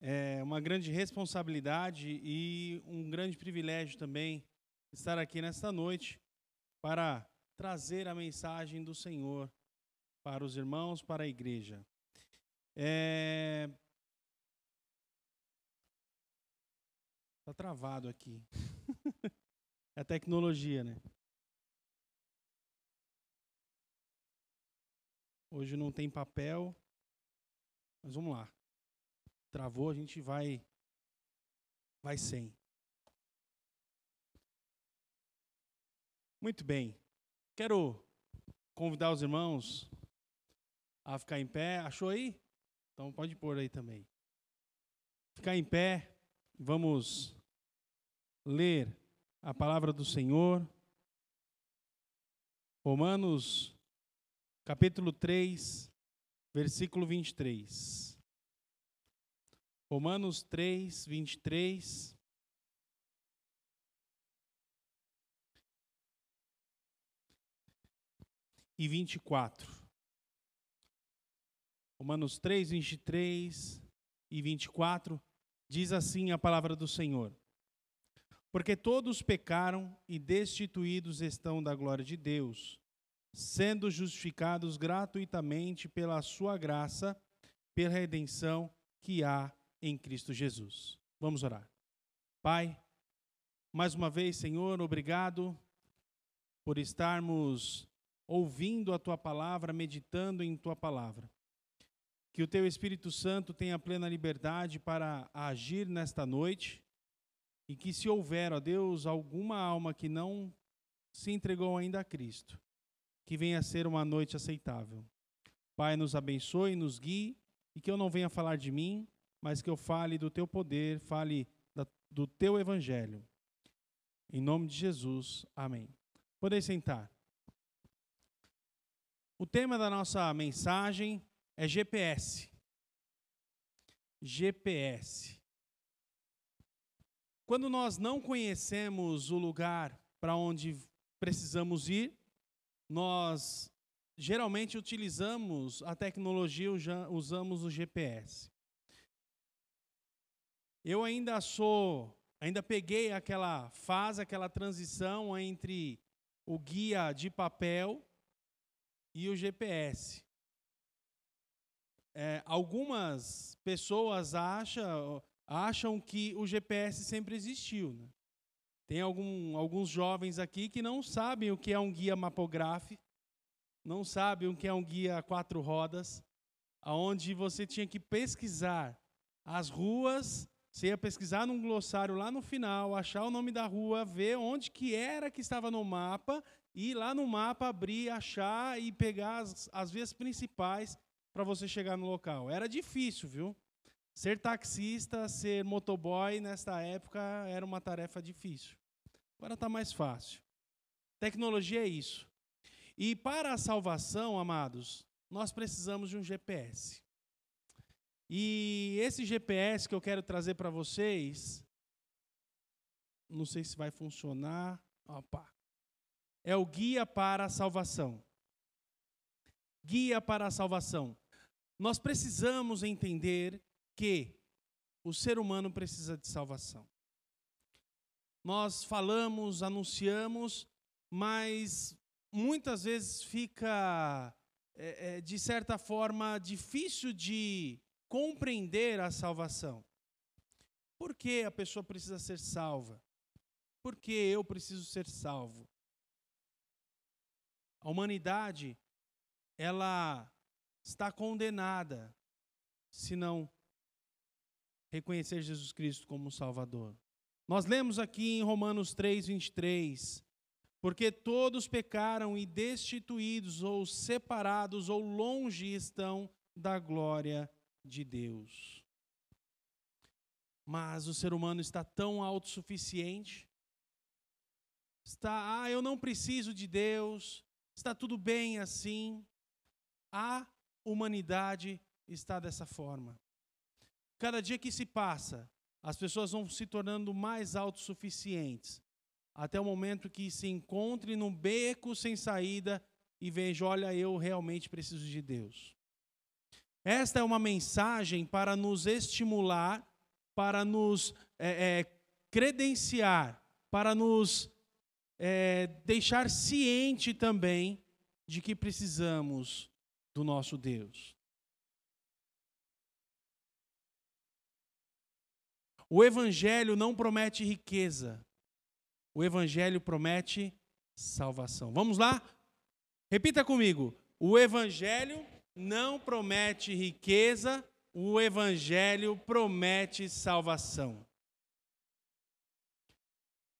É uma grande responsabilidade e um grande privilégio também estar aqui nesta noite para trazer a mensagem do Senhor para os irmãos, para a igreja. É... Tá travado aqui. é a tecnologia, né? Hoje não tem papel, mas vamos lá. Travou, a gente vai vai sem. Muito bem. Quero convidar os irmãos a ficar em pé. Achou aí? Então pode pôr aí também. Ficar em pé. Vamos ler a palavra do Senhor. Romanos capítulo 3, versículo 23. Romanos 3, 23. E 24. Romanos 3, 23 e 24 diz assim a palavra do Senhor: Porque todos pecaram e destituídos estão da glória de Deus sendo justificados gratuitamente pela sua graça, pela redenção que há em Cristo Jesus. Vamos orar. Pai, mais uma vez, Senhor, obrigado por estarmos ouvindo a tua palavra, meditando em tua palavra. Que o teu Espírito Santo tenha plena liberdade para agir nesta noite e que, se houver, ó Deus, alguma alma que não se entregou ainda a Cristo, que venha a ser uma noite aceitável. Pai, nos abençoe, nos guie e que eu não venha falar de mim, mas que eu fale do teu poder, fale da, do teu evangelho. Em nome de Jesus, amém. Podem sentar. O tema da nossa mensagem é GPS. GPS. Quando nós não conhecemos o lugar para onde precisamos ir, nós geralmente utilizamos a tecnologia, usamos o GPS. Eu ainda sou, ainda peguei aquela fase, aquela transição entre o guia de papel e o GPS. É, algumas pessoas acham, acham que o GPS sempre existiu. Né? Tem algum, alguns jovens aqui que não sabem o que é um guia mapográfico, não sabem o que é um guia quatro rodas, aonde você tinha que pesquisar as ruas, você ia pesquisar num glossário lá no final, achar o nome da rua, ver onde que era que estava no mapa, e lá no mapa abrir, achar e pegar as, as vias principais para você chegar no local. Era difícil, viu? Ser taxista, ser motoboy nesta época era uma tarefa difícil. Agora está mais fácil. Tecnologia é isso. E para a salvação, amados, nós precisamos de um GPS. E esse GPS que eu quero trazer para vocês, não sei se vai funcionar. Opa. É o guia para a salvação. Guia para a salvação. Nós precisamos entender que o ser humano precisa de salvação. Nós falamos, anunciamos, mas muitas vezes fica, é, é, de certa forma, difícil de compreender a salvação. Por que a pessoa precisa ser salva? Por que eu preciso ser salvo? A humanidade, ela está condenada se não reconhecer Jesus Cristo como Salvador. Nós lemos aqui em Romanos 3, 23, porque todos pecaram e destituídos, ou separados, ou longe estão da glória de Deus. Mas o ser humano está tão autossuficiente, está, ah, eu não preciso de Deus, está tudo bem assim. A humanidade está dessa forma. Cada dia que se passa, as pessoas vão se tornando mais autossuficientes, até o momento que se encontre num beco sem saída e veja, olha, eu realmente preciso de Deus. Esta é uma mensagem para nos estimular, para nos é, é, credenciar, para nos é, deixar ciente também de que precisamos do nosso Deus. O Evangelho não promete riqueza, o Evangelho promete salvação. Vamos lá? Repita comigo. O Evangelho não promete riqueza, o Evangelho promete salvação.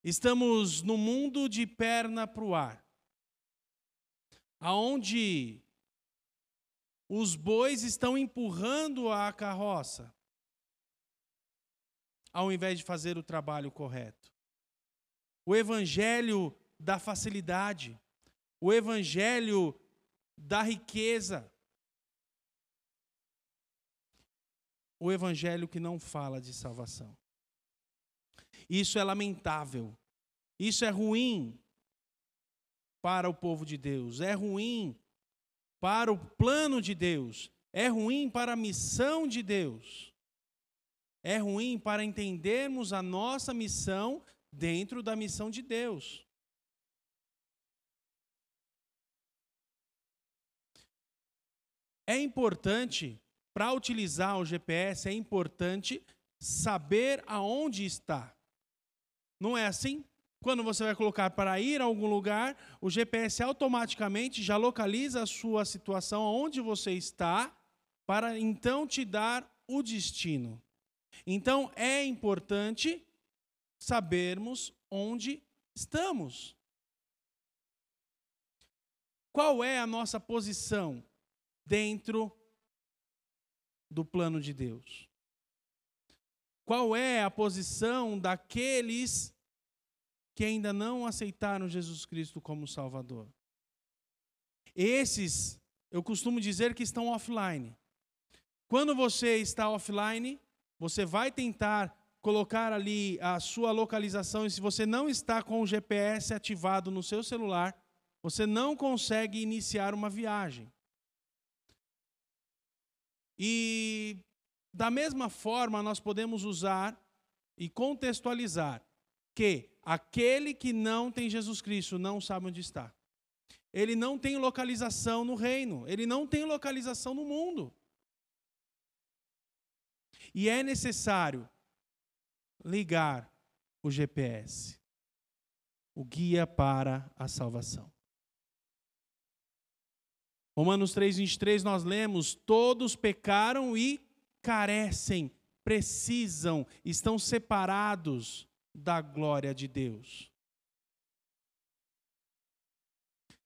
Estamos no mundo de perna para o ar, aonde os bois estão empurrando a carroça, ao invés de fazer o trabalho correto. O evangelho da facilidade, o evangelho da riqueza, o evangelho que não fala de salvação. Isso é lamentável. Isso é ruim para o povo de Deus, é ruim para o plano de Deus, é ruim para a missão de Deus. É ruim para entendermos a nossa missão dentro da missão de Deus. É importante, para utilizar o GPS, é importante saber aonde está. Não é assim? Quando você vai colocar para ir a algum lugar, o GPS automaticamente já localiza a sua situação, onde você está, para então te dar o destino. Então é importante sabermos onde estamos. Qual é a nossa posição dentro do plano de Deus? Qual é a posição daqueles que ainda não aceitaram Jesus Cristo como Salvador. Esses, eu costumo dizer que estão offline. Quando você está offline, você vai tentar colocar ali a sua localização, e se você não está com o GPS ativado no seu celular, você não consegue iniciar uma viagem. E da mesma forma, nós podemos usar e contextualizar que aquele que não tem Jesus Cristo não sabe onde está. Ele não tem localização no reino, ele não tem localização no mundo. E é necessário ligar o GPS, o guia para a salvação. Romanos 3:23 nós lemos: todos pecaram e carecem, precisam, estão separados da glória de Deus.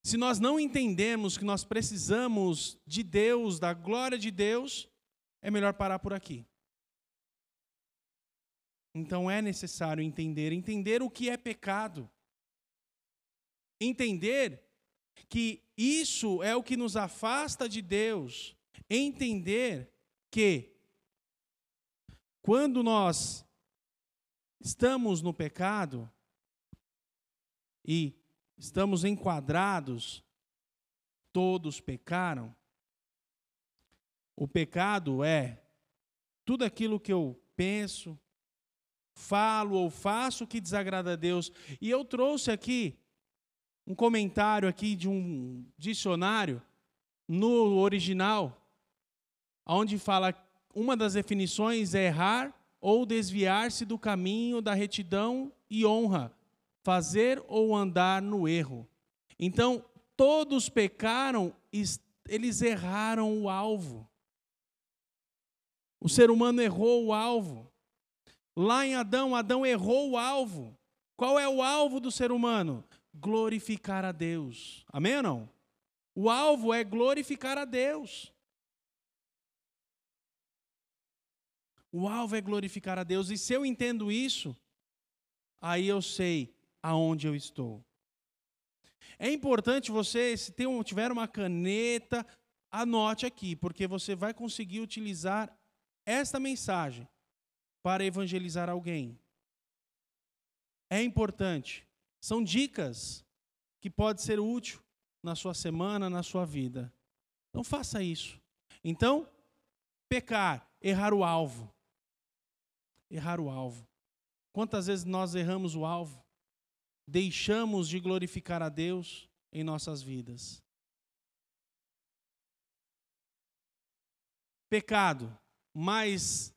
Se nós não entendemos que nós precisamos de Deus, da glória de Deus, é melhor parar por aqui. Então é necessário entender, entender o que é pecado. Entender que isso é o que nos afasta de Deus. Entender que quando nós estamos no pecado e estamos enquadrados, todos pecaram. O pecado é tudo aquilo que eu penso, falo ou faço que desagrada a Deus. E eu trouxe aqui um comentário aqui de um dicionário no original, onde fala uma das definições é errar ou desviar-se do caminho da retidão e honra, fazer ou andar no erro. Então, todos pecaram, eles erraram o alvo. O ser humano errou o alvo. Lá em Adão, Adão errou o alvo. Qual é o alvo do ser humano? Glorificar a Deus. Amém ou não? O alvo é glorificar a Deus. O alvo é glorificar a Deus. E se eu entendo isso, aí eu sei aonde eu estou. É importante você, se tiver uma caneta, anote aqui, porque você vai conseguir utilizar esta mensagem para evangelizar alguém. É importante. São dicas que pode ser útil na sua semana, na sua vida. Então faça isso. Então, Pecar, errar o alvo. Errar o alvo. Quantas vezes nós erramos o alvo? Deixamos de glorificar a Deus em nossas vidas. Pecado, mais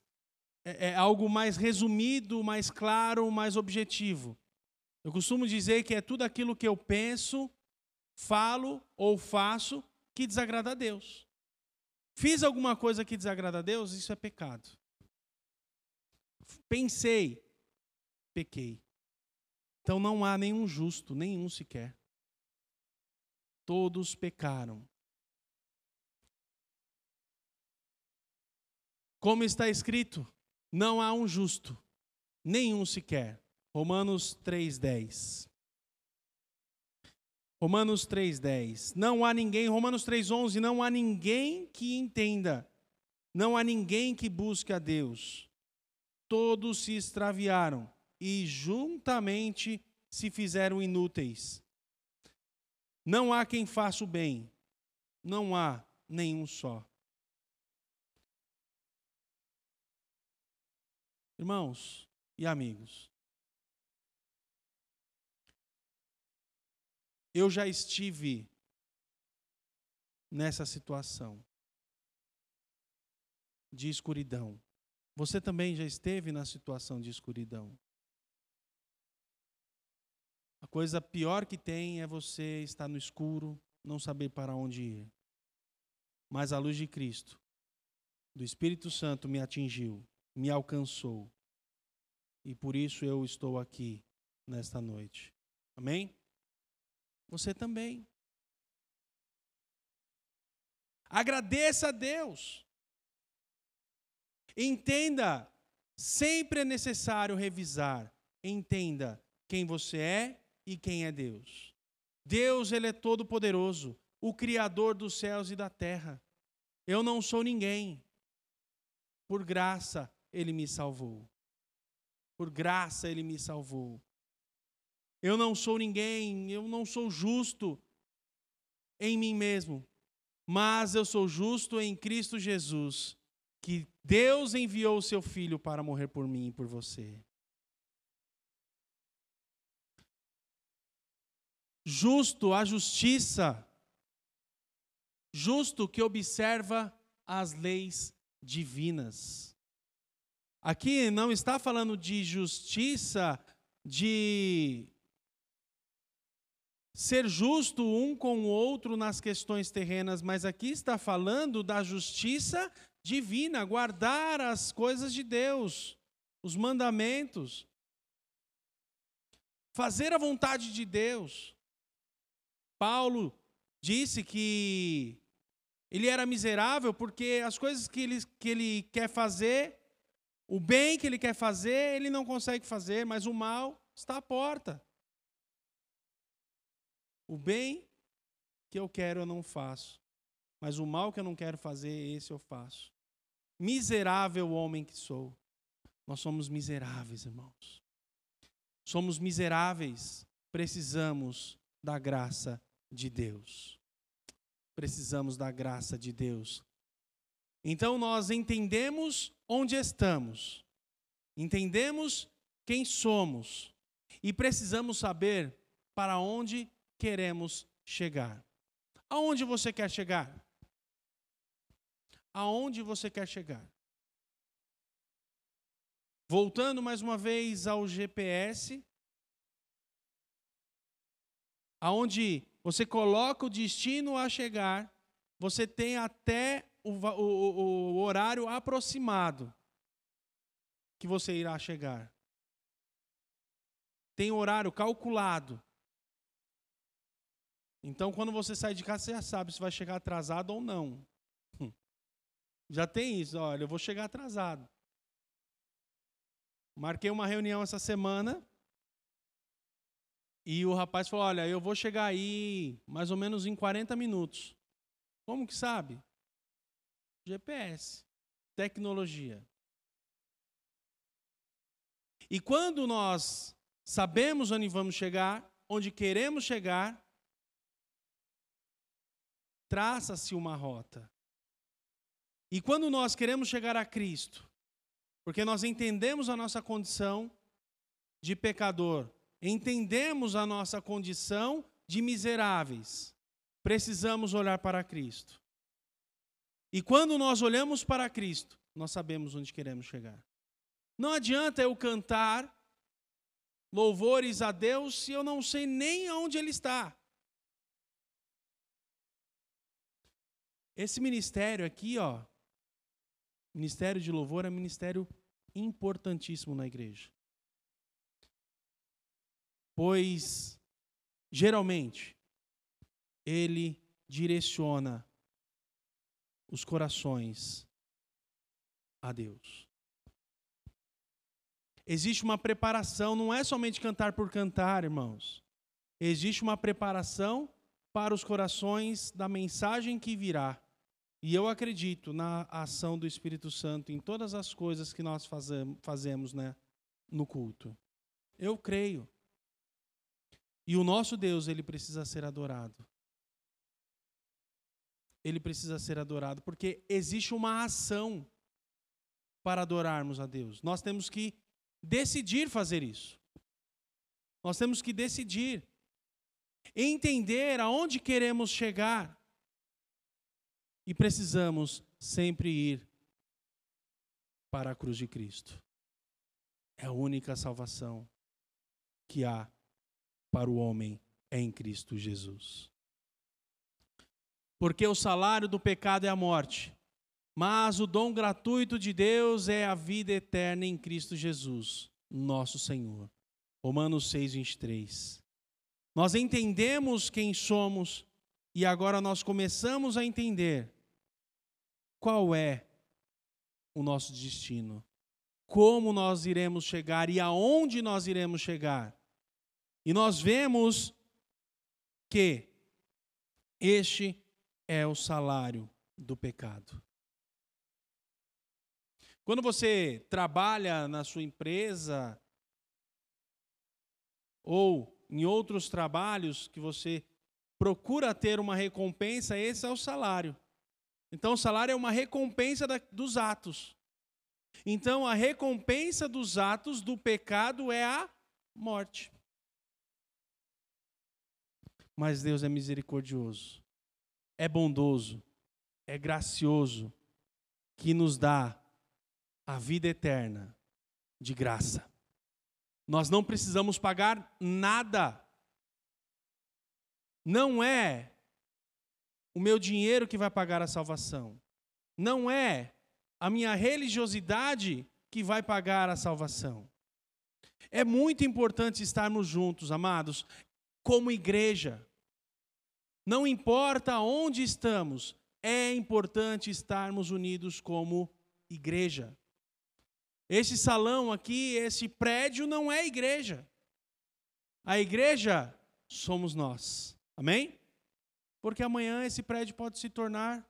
é, é algo mais resumido, mais claro, mais objetivo. Eu costumo dizer que é tudo aquilo que eu penso, falo ou faço que desagrada a Deus. Fiz alguma coisa que desagrada a Deus, isso é pecado. Pensei, pequei. Então não há nenhum justo, nenhum sequer. Todos pecaram. Como está escrito, não há um justo, nenhum sequer. Romanos 3:10. Romanos 3:10. Não há ninguém, Romanos 3:11, não há ninguém que entenda. Não há ninguém que busque a Deus. Todos se extraviaram e juntamente se fizeram inúteis. Não há quem faça o bem. Não há nenhum só. Irmãos e amigos, Eu já estive nessa situação de escuridão. Você também já esteve na situação de escuridão. A coisa pior que tem é você estar no escuro, não saber para onde ir. Mas a luz de Cristo, do Espírito Santo, me atingiu, me alcançou. E por isso eu estou aqui nesta noite. Amém? Você também. Agradeça a Deus. Entenda, sempre é necessário revisar. Entenda quem você é e quem é Deus. Deus, ele é todo poderoso, o criador dos céus e da terra. Eu não sou ninguém. Por graça ele me salvou. Por graça ele me salvou. Eu não sou ninguém, eu não sou justo em mim mesmo, mas eu sou justo em Cristo Jesus, que Deus enviou o seu filho para morrer por mim e por você. Justo a justiça, justo que observa as leis divinas. Aqui não está falando de justiça de ser justo um com o outro nas questões terrenas, mas aqui está falando da justiça divina, guardar as coisas de Deus, os mandamentos, fazer a vontade de Deus. Paulo disse que ele era miserável porque as coisas que ele, que ele quer fazer, o bem que ele quer fazer, ele não consegue fazer, mas o mal está à porta. O bem que eu quero eu não faço, mas o mal que eu não quero fazer, esse eu faço. Miserável homem que sou. Nós somos miseráveis, irmãos. Somos miseráveis, precisamos da graça de Deus. Precisamos da graça de Deus. Então nós entendemos onde estamos, entendemos quem somos e precisamos saber para onde queremos chegar. Aonde você quer chegar? Aonde você quer chegar? Voltando mais uma vez ao GPS, aonde você coloca o destino a chegar, você tem até o, o, o horário aproximado que você irá chegar. Tem horário calculado. Então, quando você sai de casa, você já sabe se vai chegar atrasado ou não. Já tem isso, olha, eu vou chegar atrasado. Marquei uma reunião essa semana e o rapaz falou: Olha, eu vou chegar aí mais ou menos em 40 minutos. Como que sabe? GPS, tecnologia. E quando nós sabemos onde vamos chegar, onde queremos chegar, traça-se uma rota. E quando nós queremos chegar a Cristo, porque nós entendemos a nossa condição de pecador, entendemos a nossa condição de miseráveis, precisamos olhar para Cristo. E quando nós olhamos para Cristo, nós sabemos onde queremos chegar. Não adianta eu cantar louvores a Deus se eu não sei nem aonde Ele está. Esse ministério aqui, ó, ministério de louvor é um ministério importantíssimo na igreja. Pois, geralmente, ele direciona os corações a Deus. Existe uma preparação, não é somente cantar por cantar, irmãos. Existe uma preparação para os corações da mensagem que virá. E eu acredito na ação do Espírito Santo em todas as coisas que nós fazemos né, no culto. Eu creio. E o nosso Deus, ele precisa ser adorado. Ele precisa ser adorado, porque existe uma ação para adorarmos a Deus. Nós temos que decidir fazer isso. Nós temos que decidir entender aonde queremos chegar. E precisamos sempre ir para a cruz de Cristo. É a única salvação que há para o homem em Cristo Jesus. Porque o salário do pecado é a morte, mas o dom gratuito de Deus é a vida eterna em Cristo Jesus, nosso Senhor. Romanos 6, 23. Nós entendemos quem somos e agora nós começamos a entender qual é o nosso destino, como nós iremos chegar e aonde nós iremos chegar. E nós vemos que este é o salário do pecado. Quando você trabalha na sua empresa ou em outros trabalhos que você procura ter uma recompensa, esse é o salário. Então, o salário é uma recompensa da, dos atos. Então, a recompensa dos atos do pecado é a morte. Mas Deus é misericordioso, é bondoso, é gracioso, que nos dá a vida eterna de graça. Nós não precisamos pagar nada. Não é o meu dinheiro que vai pagar a salvação. Não é a minha religiosidade que vai pagar a salvação. É muito importante estarmos juntos, amados, como igreja. Não importa onde estamos, é importante estarmos unidos como igreja. Esse salão aqui, esse prédio não é igreja. A igreja somos nós. Amém? Porque amanhã esse prédio pode se tornar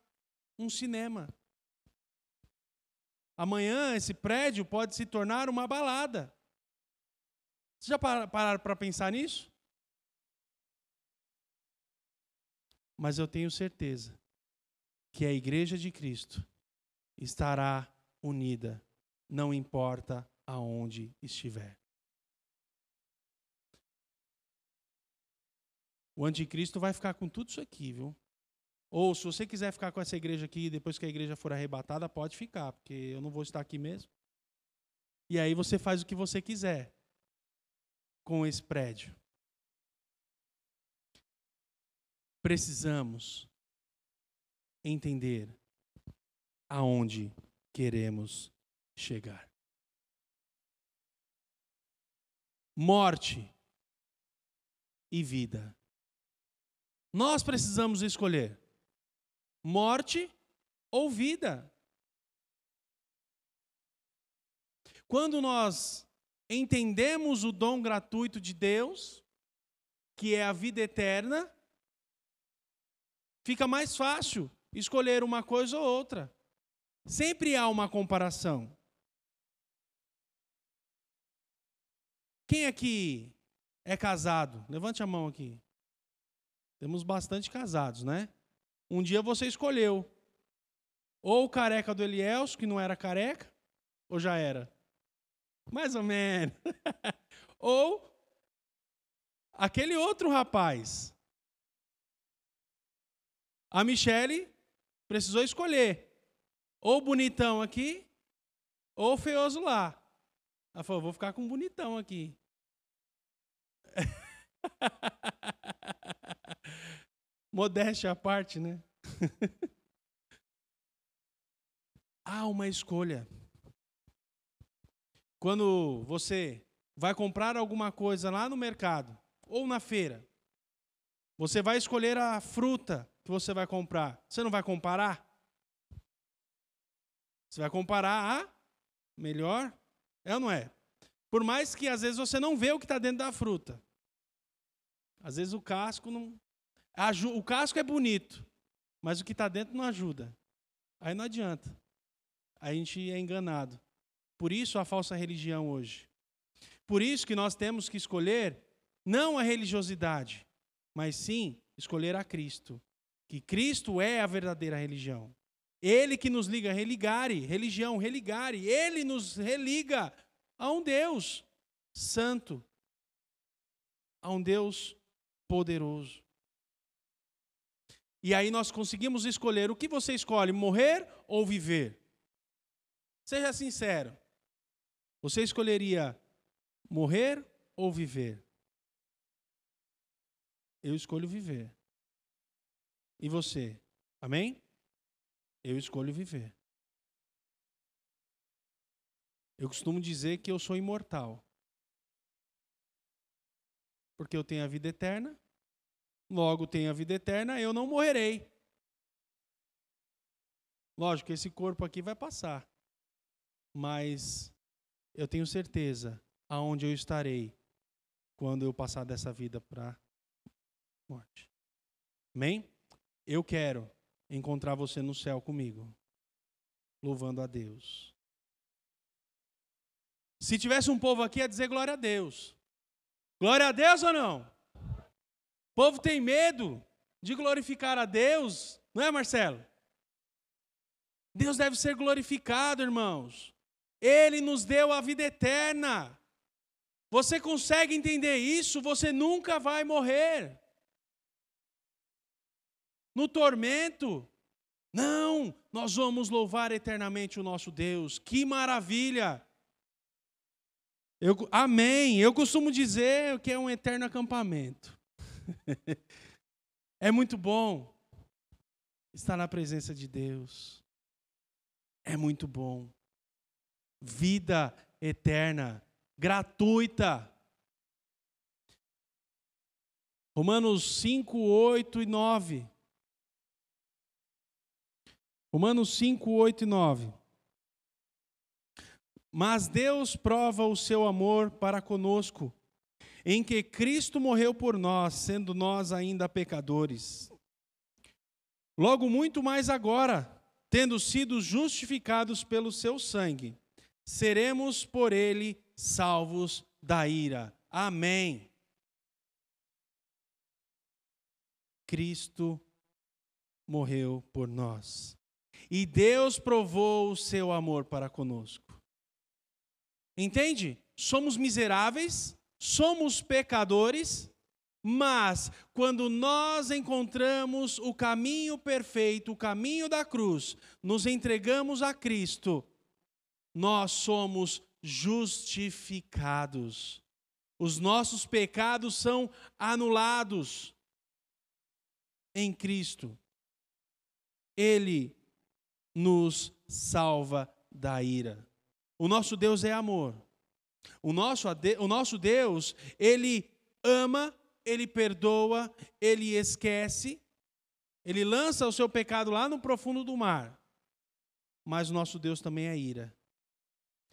um cinema. Amanhã esse prédio pode se tornar uma balada. Vocês já pararam para pensar nisso? Mas eu tenho certeza que a igreja de Cristo estará unida não importa aonde estiver. O anticristo vai ficar com tudo isso aqui, viu? Ou se você quiser ficar com essa igreja aqui, depois que a igreja for arrebatada, pode ficar, porque eu não vou estar aqui mesmo. E aí você faz o que você quiser com esse prédio. Precisamos entender aonde queremos chegar. Morte e vida. Nós precisamos escolher morte ou vida. Quando nós entendemos o dom gratuito de Deus, que é a vida eterna, fica mais fácil escolher uma coisa ou outra. Sempre há uma comparação. Quem aqui é casado? Levante a mão aqui. Temos bastante casados, né? Um dia você escolheu Ou o careca do Elielso, que não era careca, ou já era? Mais ou menos. ou aquele outro rapaz. A Michele precisou escolher. Ou bonitão aqui, ou feioso lá. Ela falou: vou ficar com bonitão aqui. Modéstia à parte, né? Há uma escolha. Quando você vai comprar alguma coisa lá no mercado ou na feira, você vai escolher a fruta que você vai comprar. Você não vai comparar? Você vai comparar a melhor? É ou não é? Por mais que às vezes você não vê o que está dentro da fruta. Às vezes o casco não. O casco é bonito, mas o que está dentro não ajuda. Aí não adianta. A gente é enganado. Por isso a falsa religião hoje. Por isso que nós temos que escolher não a religiosidade, mas sim escolher a Cristo. Que Cristo é a verdadeira religião. Ele que nos liga, religare, religião, religare. Ele nos religa a um Deus santo, a um Deus poderoso. E aí nós conseguimos escolher o que você escolhe, morrer ou viver. Seja sincero. Você escolheria morrer ou viver? Eu escolho viver. E você? Amém? Eu escolho viver. Eu costumo dizer que eu sou imortal. Porque eu tenho a vida eterna logo tenho a vida eterna, eu não morrerei. Lógico, esse corpo aqui vai passar. Mas eu tenho certeza aonde eu estarei quando eu passar dessa vida para morte. Amém? Eu quero encontrar você no céu comigo, louvando a Deus. Se tivesse um povo aqui, ia dizer glória a Deus. Glória a Deus ou não? O povo tem medo de glorificar a Deus, não é, Marcelo? Deus deve ser glorificado, irmãos. Ele nos deu a vida eterna. Você consegue entender isso? Você nunca vai morrer. No tormento. Não, nós vamos louvar eternamente o nosso Deus. Que maravilha! Eu, amém. Eu costumo dizer que é um eterno acampamento. é muito bom estar na presença de Deus. É muito bom. Vida eterna, gratuita. Romanos 5, 8 e 9. Romanos 5, 8 e 9. Mas Deus prova o seu amor para conosco em que Cristo morreu por nós, sendo nós ainda pecadores. Logo, muito mais agora, tendo sido justificados pelo seu sangue, seremos por ele salvos da ira. Amém. Cristo morreu por nós. E Deus provou o seu amor para conosco. Entende? Somos miseráveis, somos pecadores, mas quando nós encontramos o caminho perfeito, o caminho da cruz, nos entregamos a Cristo, nós somos justificados. Os nossos pecados são anulados em Cristo. Ele nos salva da ira. O nosso Deus é amor. O nosso, o nosso Deus, ele ama, ele perdoa, ele esquece, ele lança o seu pecado lá no profundo do mar. Mas o nosso Deus também é ira.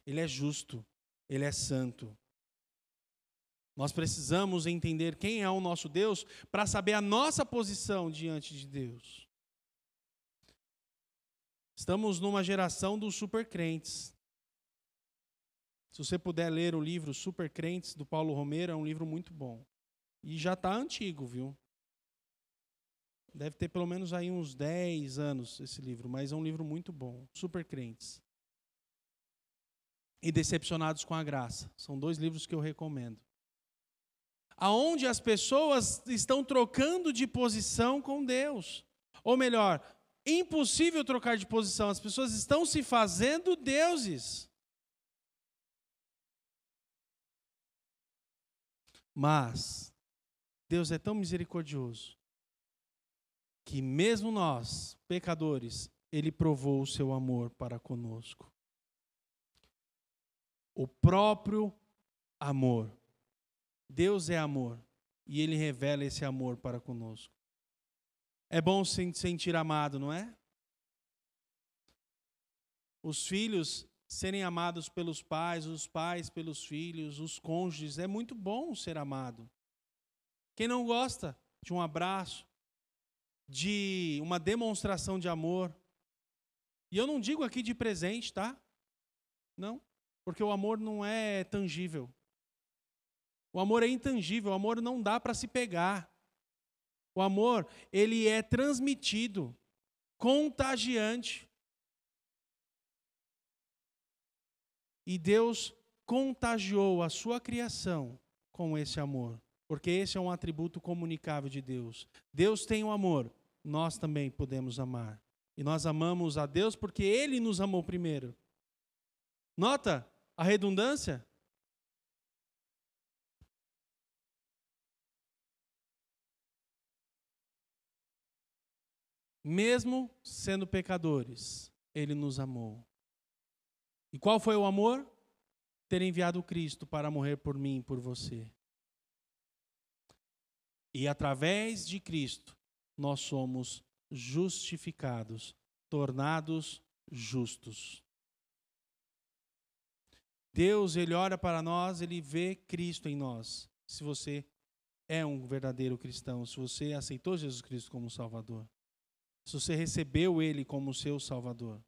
Ele é justo, ele é santo. Nós precisamos entender quem é o nosso Deus para saber a nossa posição diante de Deus. Estamos numa geração dos supercrentes. Se você puder ler o livro Super Crentes, do Paulo Romero, é um livro muito bom. E já está antigo, viu? Deve ter pelo menos aí uns 10 anos esse livro, mas é um livro muito bom. Super crentes. E Decepcionados com a Graça. São dois livros que eu recomendo. Aonde as pessoas estão trocando de posição com Deus. Ou melhor, impossível trocar de posição. As pessoas estão se fazendo deuses. Mas Deus é tão misericordioso que mesmo nós, pecadores, ele provou o seu amor para conosco. O próprio amor. Deus é amor e ele revela esse amor para conosco. É bom se sentir amado, não é? Os filhos serem amados pelos pais, os pais pelos filhos, os cônjuges, é muito bom ser amado. Quem não gosta de um abraço, de uma demonstração de amor? E eu não digo aqui de presente, tá? Não, porque o amor não é tangível. O amor é intangível, o amor não dá para se pegar. O amor, ele é transmitido, contagiante. E Deus contagiou a sua criação com esse amor, porque esse é um atributo comunicável de Deus. Deus tem o amor, nós também podemos amar. E nós amamos a Deus porque Ele nos amou primeiro. Nota a redundância? Mesmo sendo pecadores, Ele nos amou. E qual foi o amor? Ter enviado Cristo para morrer por mim e por você. E através de Cristo, nós somos justificados, tornados justos. Deus, Ele olha para nós, Ele vê Cristo em nós. Se você é um verdadeiro cristão, se você aceitou Jesus Cristo como Salvador se você recebeu Ele como seu Salvador,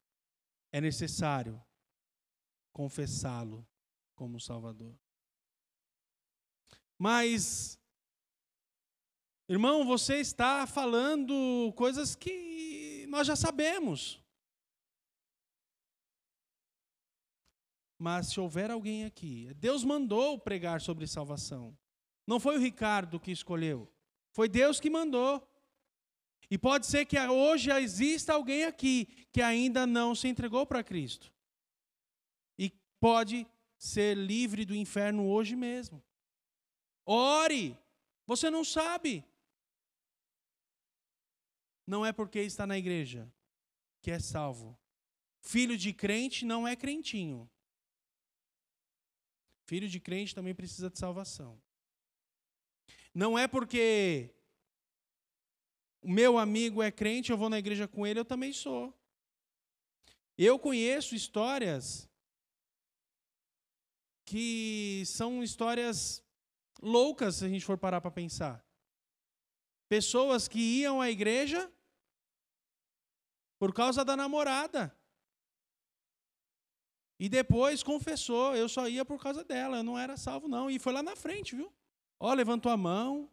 é necessário confessá-lo como Salvador. Mas, irmão, você está falando coisas que nós já sabemos. Mas se houver alguém aqui, Deus mandou pregar sobre salvação. Não foi o Ricardo que escolheu, foi Deus que mandou. E pode ser que hoje exista alguém aqui que ainda não se entregou para Cristo. E pode ser livre do inferno hoje mesmo. Ore! Você não sabe. Não é porque está na igreja que é salvo. Filho de crente não é crentinho. Filho de crente também precisa de salvação. Não é porque o meu amigo é crente, eu vou na igreja com ele, eu também sou. Eu conheço histórias que são histórias loucas, se a gente for parar para pensar. Pessoas que iam à igreja por causa da namorada. E depois confessou, eu só ia por causa dela, eu não era salvo não. E foi lá na frente, viu? Ó, levantou a mão.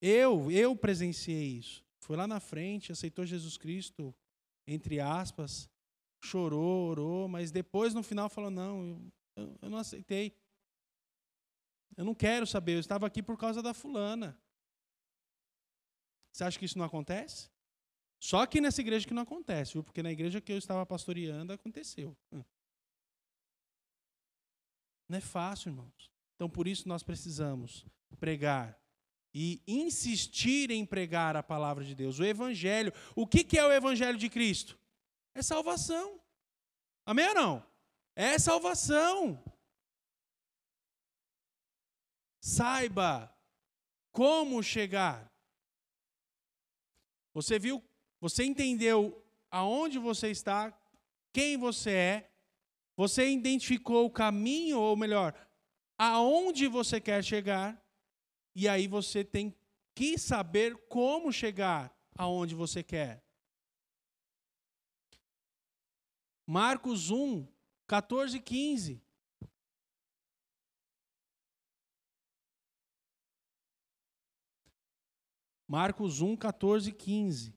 Eu, eu presenciei isso. Foi lá na frente, aceitou Jesus Cristo, entre aspas, chorou, orou, mas depois no final falou: Não, eu, eu não aceitei. Eu não quero saber, eu estava aqui por causa da fulana. Você acha que isso não acontece? Só aqui nessa igreja que não acontece, viu? Porque na igreja que eu estava pastoreando aconteceu. Hum. Não é fácil, irmãos. Então por isso nós precisamos pregar e insistir em pregar a palavra de Deus, o Evangelho. O que, que é o Evangelho de Cristo? É salvação. Amém ou não? É salvação. Saiba como chegar. Você viu, você entendeu aonde você está, quem você é, você identificou o caminho, ou melhor, aonde você quer chegar. E aí você tem que saber como chegar aonde você quer. Marcos 1, 14 e 15. Marcos 1, 14 e 15.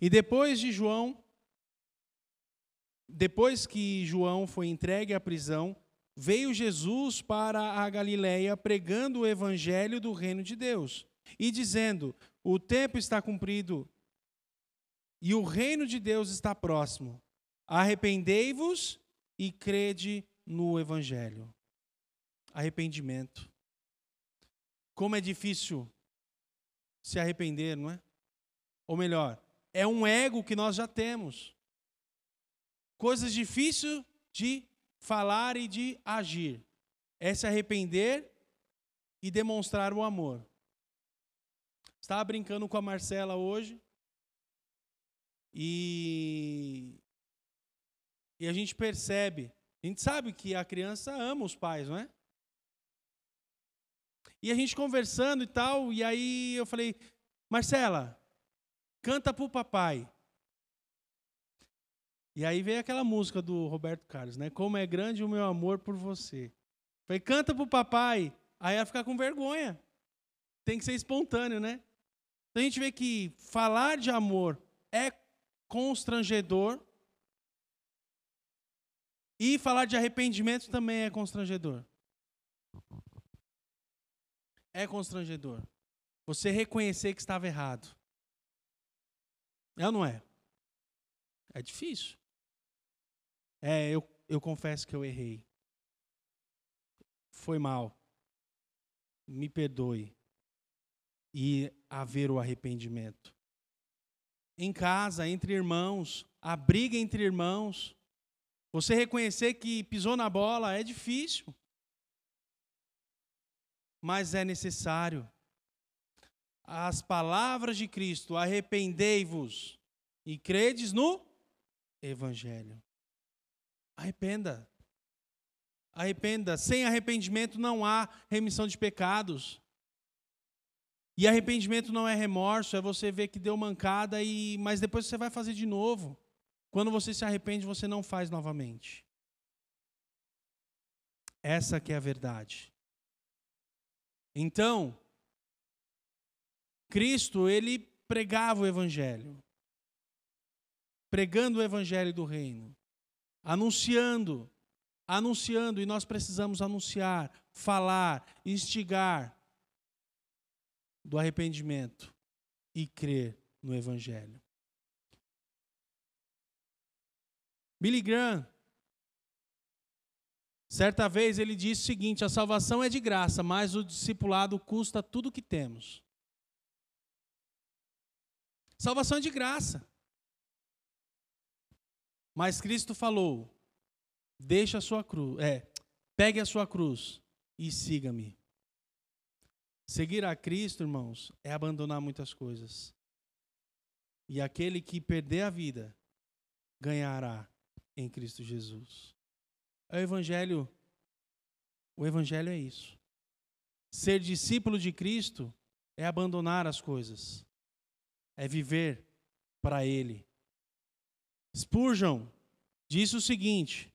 E depois de João, depois que João foi entregue à prisão, veio Jesus para a Galiléia pregando o evangelho do reino de Deus e dizendo: O tempo está cumprido e o reino de Deus está próximo. Arrependei-vos e crede no evangelho. Arrependimento. Como é difícil se arrepender, não é? Ou melhor, é um ego que nós já temos. Coisas difíceis de falar e de agir. É se arrepender e demonstrar o amor. Estava brincando com a Marcela hoje. E, e a gente percebe, a gente sabe que a criança ama os pais, não é? E a gente conversando e tal, e aí eu falei, Marcela, canta pro papai. E aí veio aquela música do Roberto Carlos, né? Como é grande o meu amor por você. Falei, canta pro papai. Aí ela fica com vergonha. Tem que ser espontâneo, né? Então a gente vê que falar de amor é constrangedor. E falar de arrependimento também é constrangedor é constrangedor. Você reconhecer que estava errado. É ou não é? É difícil. É, eu, eu confesso que eu errei. Foi mal. Me perdoe. E haver o arrependimento. Em casa, entre irmãos, a briga entre irmãos. Você reconhecer que pisou na bola é difícil mas é necessário. As palavras de Cristo, arrependei-vos e credes no Evangelho. Arrependa. Arrependa. Sem arrependimento não há remissão de pecados. E arrependimento não é remorso, é você ver que deu mancada e mas depois você vai fazer de novo. Quando você se arrepende, você não faz novamente. Essa que é a verdade. Então, Cristo, ele pregava o evangelho. Pregando o evangelho do reino, anunciando, anunciando, e nós precisamos anunciar, falar, instigar do arrependimento e crer no evangelho. Billy Graham Certa vez ele disse o seguinte: a salvação é de graça, mas o discipulado custa tudo o que temos. Salvação é de graça. Mas Cristo falou: deixa a sua cruz, é, pegue a sua cruz e siga-me. Seguir a Cristo, irmãos, é abandonar muitas coisas. E aquele que perder a vida ganhará em Cristo Jesus. É o evangelho. O evangelho é isso. Ser discípulo de Cristo é abandonar as coisas. É viver para ele. Spurgeon disse o seguinte: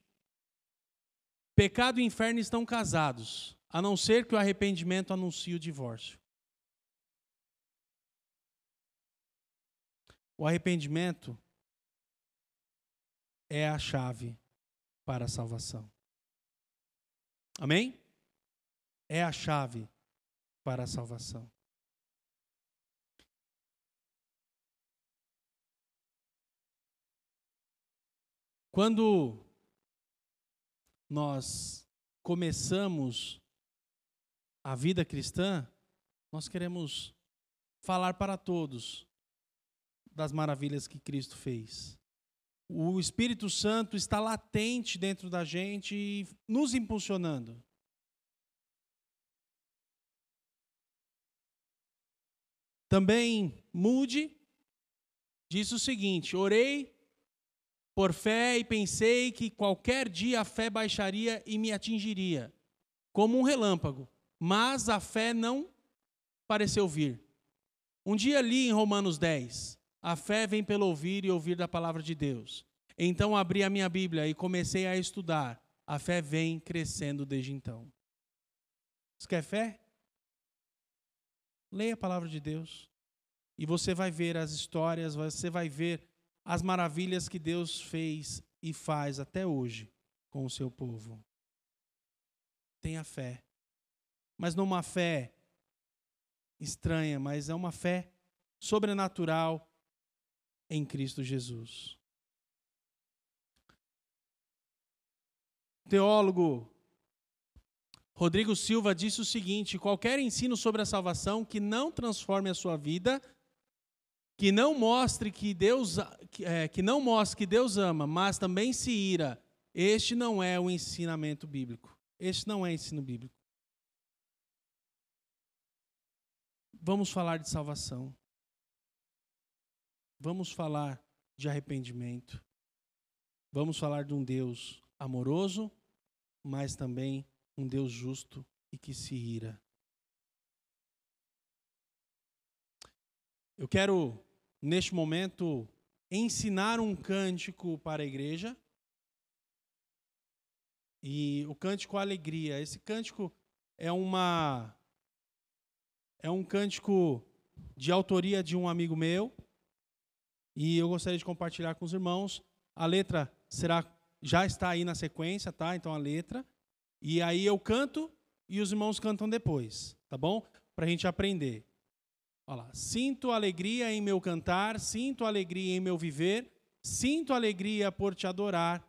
Pecado e inferno estão casados, a não ser que o arrependimento anuncie o divórcio. O arrependimento é a chave para a salvação. Amém? É a chave para a salvação. Quando nós começamos a vida cristã, nós queremos falar para todos das maravilhas que Cristo fez o Espírito Santo está latente dentro da gente e nos impulsionando. Também Mude disse o seguinte: orei por fé e pensei que qualquer dia a fé baixaria e me atingiria, como um relâmpago, mas a fé não pareceu vir. Um dia li em Romanos 10: a fé vem pelo ouvir e ouvir da palavra de Deus. Então abri a minha Bíblia e comecei a estudar. A fé vem crescendo desde então. Você quer fé? Leia a palavra de Deus. E você vai ver as histórias, você vai ver as maravilhas que Deus fez e faz até hoje com o seu povo. Tenha fé. Mas não uma fé estranha, mas é uma fé sobrenatural em Cristo Jesus. Teólogo Rodrigo Silva disse o seguinte: qualquer ensino sobre a salvação que não transforme a sua vida, que não mostre que Deus, é, que não mostre que Deus ama, mas também se ira, este não é o ensinamento bíblico. Este não é ensino bíblico. Vamos falar de salvação. Vamos falar de arrependimento. Vamos falar de um Deus amoroso, mas também um Deus justo e que se ira. Eu quero, neste momento, ensinar um cântico para a igreja. E o cântico Alegria. Esse cântico é uma é um cântico de autoria de um amigo meu. E eu gostaria de compartilhar com os irmãos. A letra será já está aí na sequência, tá? Então a letra. E aí eu canto e os irmãos cantam depois, tá bom? Para a gente aprender. Olha lá. Sinto alegria em meu cantar, sinto alegria em meu viver, sinto alegria por te adorar,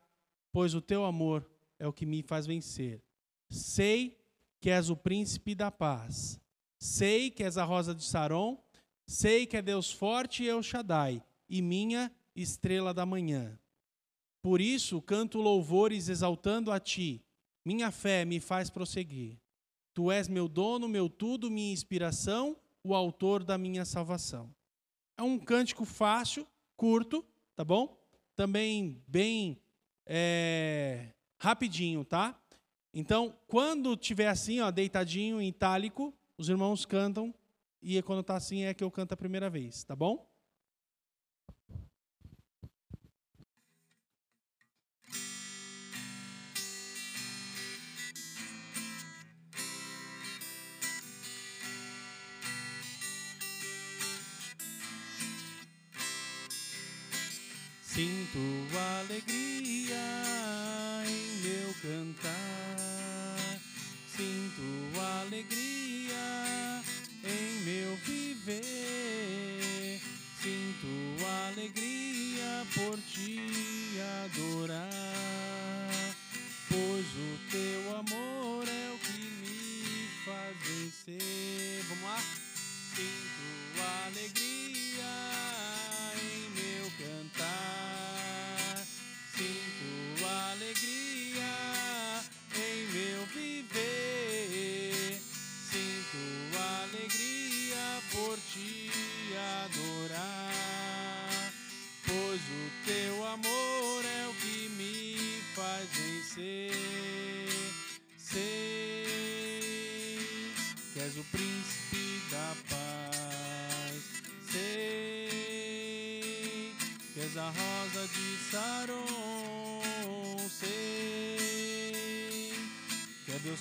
pois o teu amor é o que me faz vencer. Sei que és o príncipe da paz. Sei que és a rosa de Saron, sei que é Deus forte e El Shaddai, e minha estrela da manhã. Por isso canto louvores exaltando a ti. Minha fé me faz prosseguir. Tu és meu dono, meu tudo, minha inspiração, o autor da minha salvação. É um cântico fácil, curto, tá bom? Também bem é, rapidinho, tá? Então, quando tiver assim, ó, deitadinho em itálico, os irmãos cantam e quando está assim é que eu canto a primeira vez, tá bom? Sinto alegria em meu cantar, sinto alegria em meu viver, sinto alegria por te adorar, pois o teu amor é o que me faz vencer. Vamos lá? Sinto alegria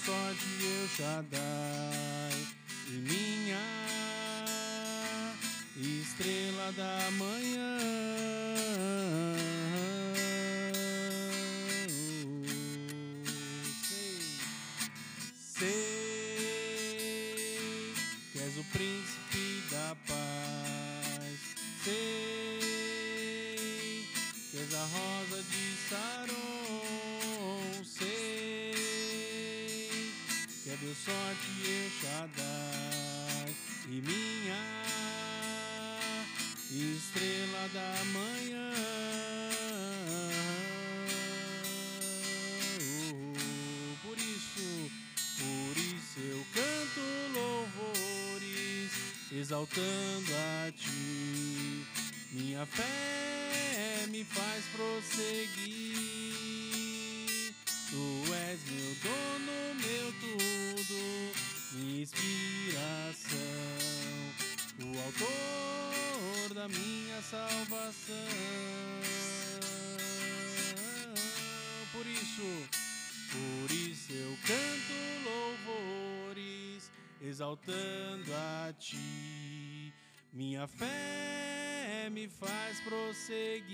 que é Deus sorte eu exaltando a ti. Minha fé me faz prosseguir Tu és meu dono, meu tudo, minha inspiração, o autor da minha salvação. Por isso, por isso eu canto exaltando a ti. Minha fé me faz prosseguir.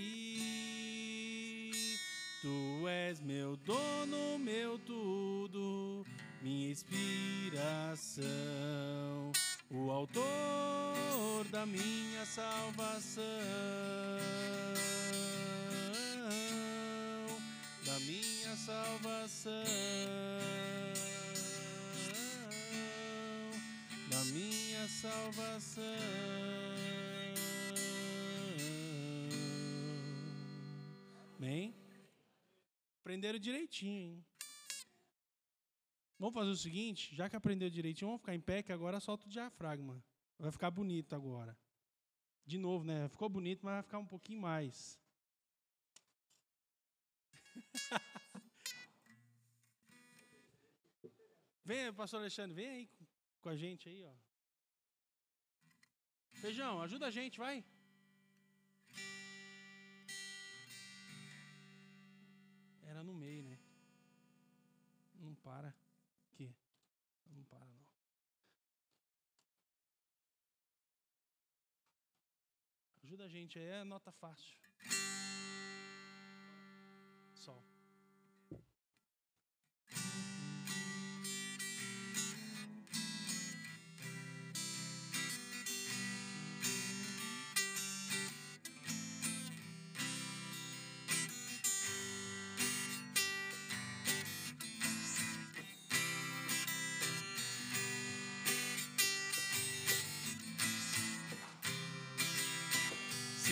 Tu és meu dono, meu tudo, minha inspiração, o autor da minha salvação, da minha salvação. Salvação. Bem, aprenderam direitinho, hein? Vamos fazer o seguinte, já que aprendeu direitinho, vamos ficar em pé, que agora solta o diafragma. Vai ficar bonito agora. De novo, né? Ficou bonito, mas vai ficar um pouquinho mais. vem, pastor Alexandre, vem aí com a gente aí, ó. Feijão, ajuda a gente, vai. Era no meio, né? Não para. Aqui. Não para, não. Ajuda a gente aí, é nota fácil. Sol.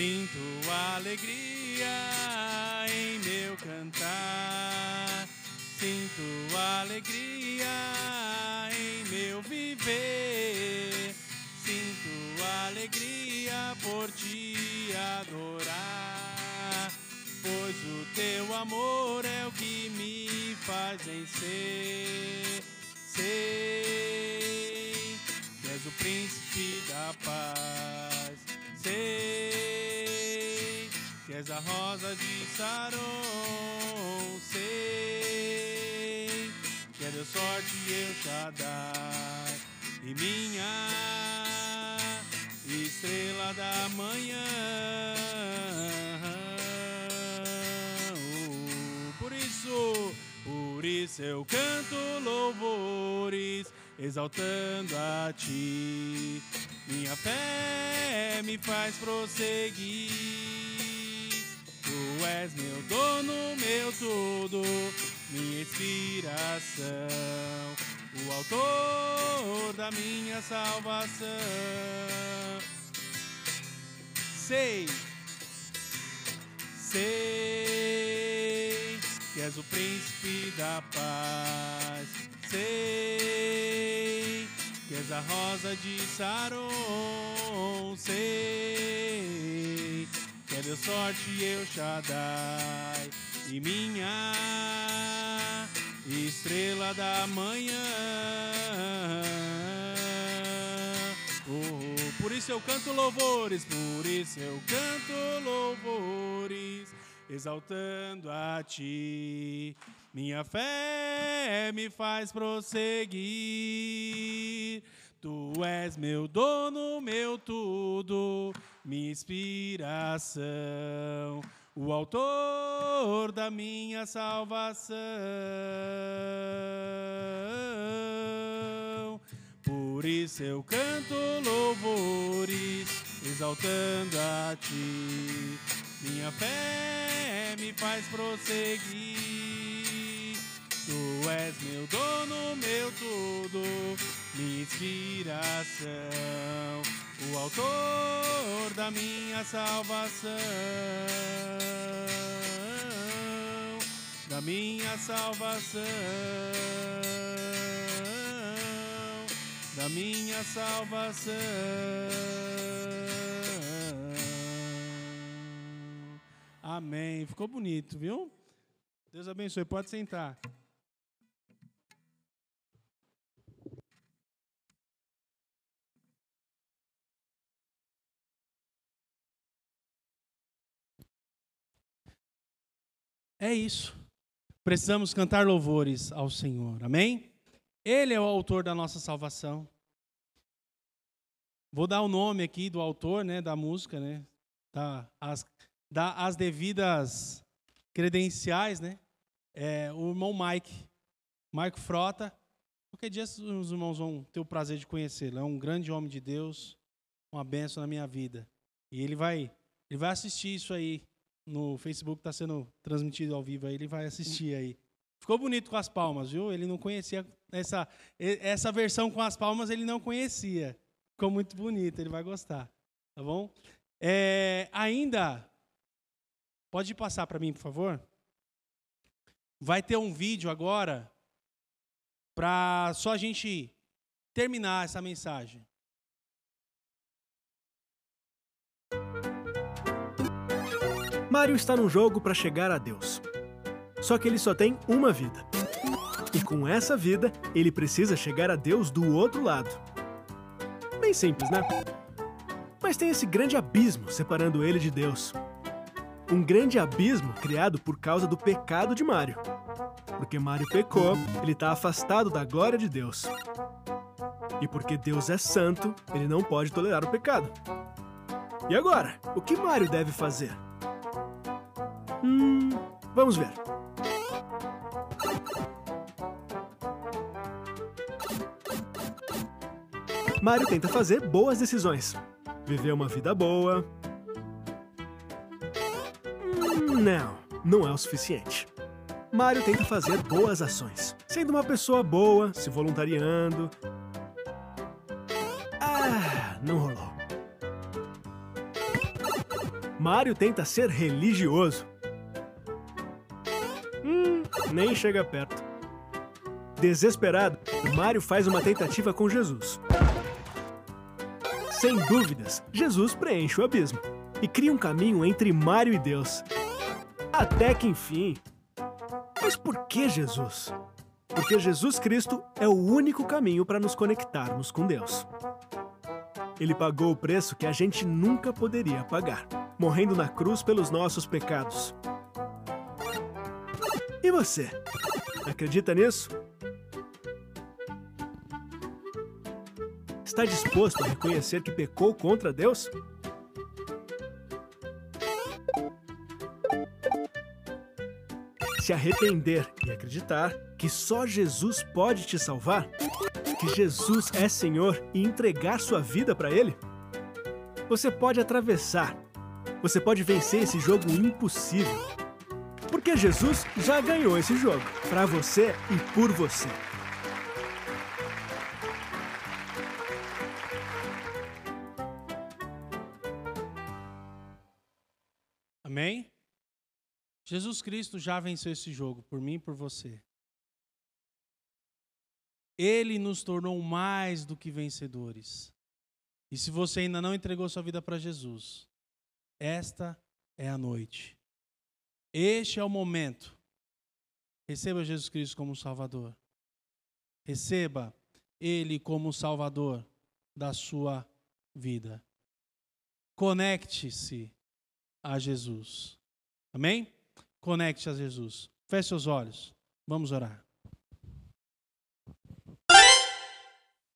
Sinto alegria em meu cantar, sinto alegria em meu viver, sinto alegria por te adorar, pois o teu amor é o que me faz vencer. Sei que és o príncipe da paz, és a rosa de Saron, sei que é Deus sorte eu Shaddai e minha estrela da manhã. Por isso, por isso eu canto louvores, exaltando a ti. Minha fé me faz prosseguir. Tu és meu dono, meu tudo, minha inspiração, o autor da minha salvação. Sei, sei que és o príncipe da paz. Sei que és a rosa de Saron. Sei é Deus sorte eu Shaddai e minha estrela da manhã. Oh, por isso eu canto louvores, por isso eu canto louvores, exaltando a ti. Minha fé me faz prosseguir. Tu és meu dono, meu tudo, minha inspiração, o autor da minha salvação. Por isso eu canto louvores, exaltando a ti. Minha fé me faz prosseguir. Tu és meu dono, meu tudo, minha inspiração, o autor da minha salvação, da minha salvação, da minha salvação. Amém. Ficou bonito, viu? Deus abençoe. Pode sentar. É isso. Precisamos cantar louvores ao Senhor. Amém? Ele é o autor da nossa salvação. Vou dar o nome aqui do autor, né, da música, né? Tá, as, as devidas credenciais, né? É, o irmão Mike, Mike Frota. Qualquer dia os irmãos vão ter o prazer de conhecê-lo. É um grande homem de Deus, uma benção na minha vida. E ele vai, ele vai assistir isso aí no Facebook, está sendo transmitido ao vivo aí, ele vai assistir aí. Ficou bonito com as palmas, viu? Ele não conhecia essa, essa versão com as palmas, ele não conhecia. Ficou muito bonito, ele vai gostar. Tá bom? É, ainda, pode passar para mim, por favor? Vai ter um vídeo agora para só a gente terminar essa mensagem. Mario está num jogo para chegar a Deus. Só que ele só tem uma vida. E com essa vida, ele precisa chegar a Deus do outro lado. Bem simples, né? Mas tem esse grande abismo separando ele de Deus. Um grande abismo criado por causa do pecado de Mario. Porque Mario pecou, ele está afastado da glória de Deus. E porque Deus é santo, ele não pode tolerar o pecado. E agora? O que Mario deve fazer? Hum, vamos ver. Mario tenta fazer boas decisões. Viver uma vida boa. Hum, não, não é o suficiente. Mario tenta fazer boas ações, sendo uma pessoa boa, se voluntariando. Ah, não rolou. Mario tenta ser religioso. Nem chega perto. Desesperado, Mario faz uma tentativa com Jesus. Sem dúvidas, Jesus preenche o abismo e cria um caminho entre Mário e Deus. Até que enfim. Mas por que Jesus? Porque Jesus Cristo é o único caminho para nos conectarmos com Deus. Ele pagou o preço que a gente nunca poderia pagar, morrendo na cruz pelos nossos pecados. E você? Acredita nisso? Está disposto a reconhecer que pecou contra Deus? Se arrepender e acreditar que só Jesus pode te salvar, que Jesus é Senhor e entregar sua vida para Ele, você pode atravessar, você pode vencer esse jogo impossível. Porque Jesus já ganhou esse jogo, para você e por você. Amém? Jesus Cristo já venceu esse jogo por mim e por você. Ele nos tornou mais do que vencedores. E se você ainda não entregou sua vida para Jesus, esta é a noite. Este é o momento. Receba Jesus Cristo como Salvador. Receba Ele como Salvador da sua vida. Conecte-se a Jesus. Amém? Conecte a Jesus. Feche seus olhos. Vamos orar.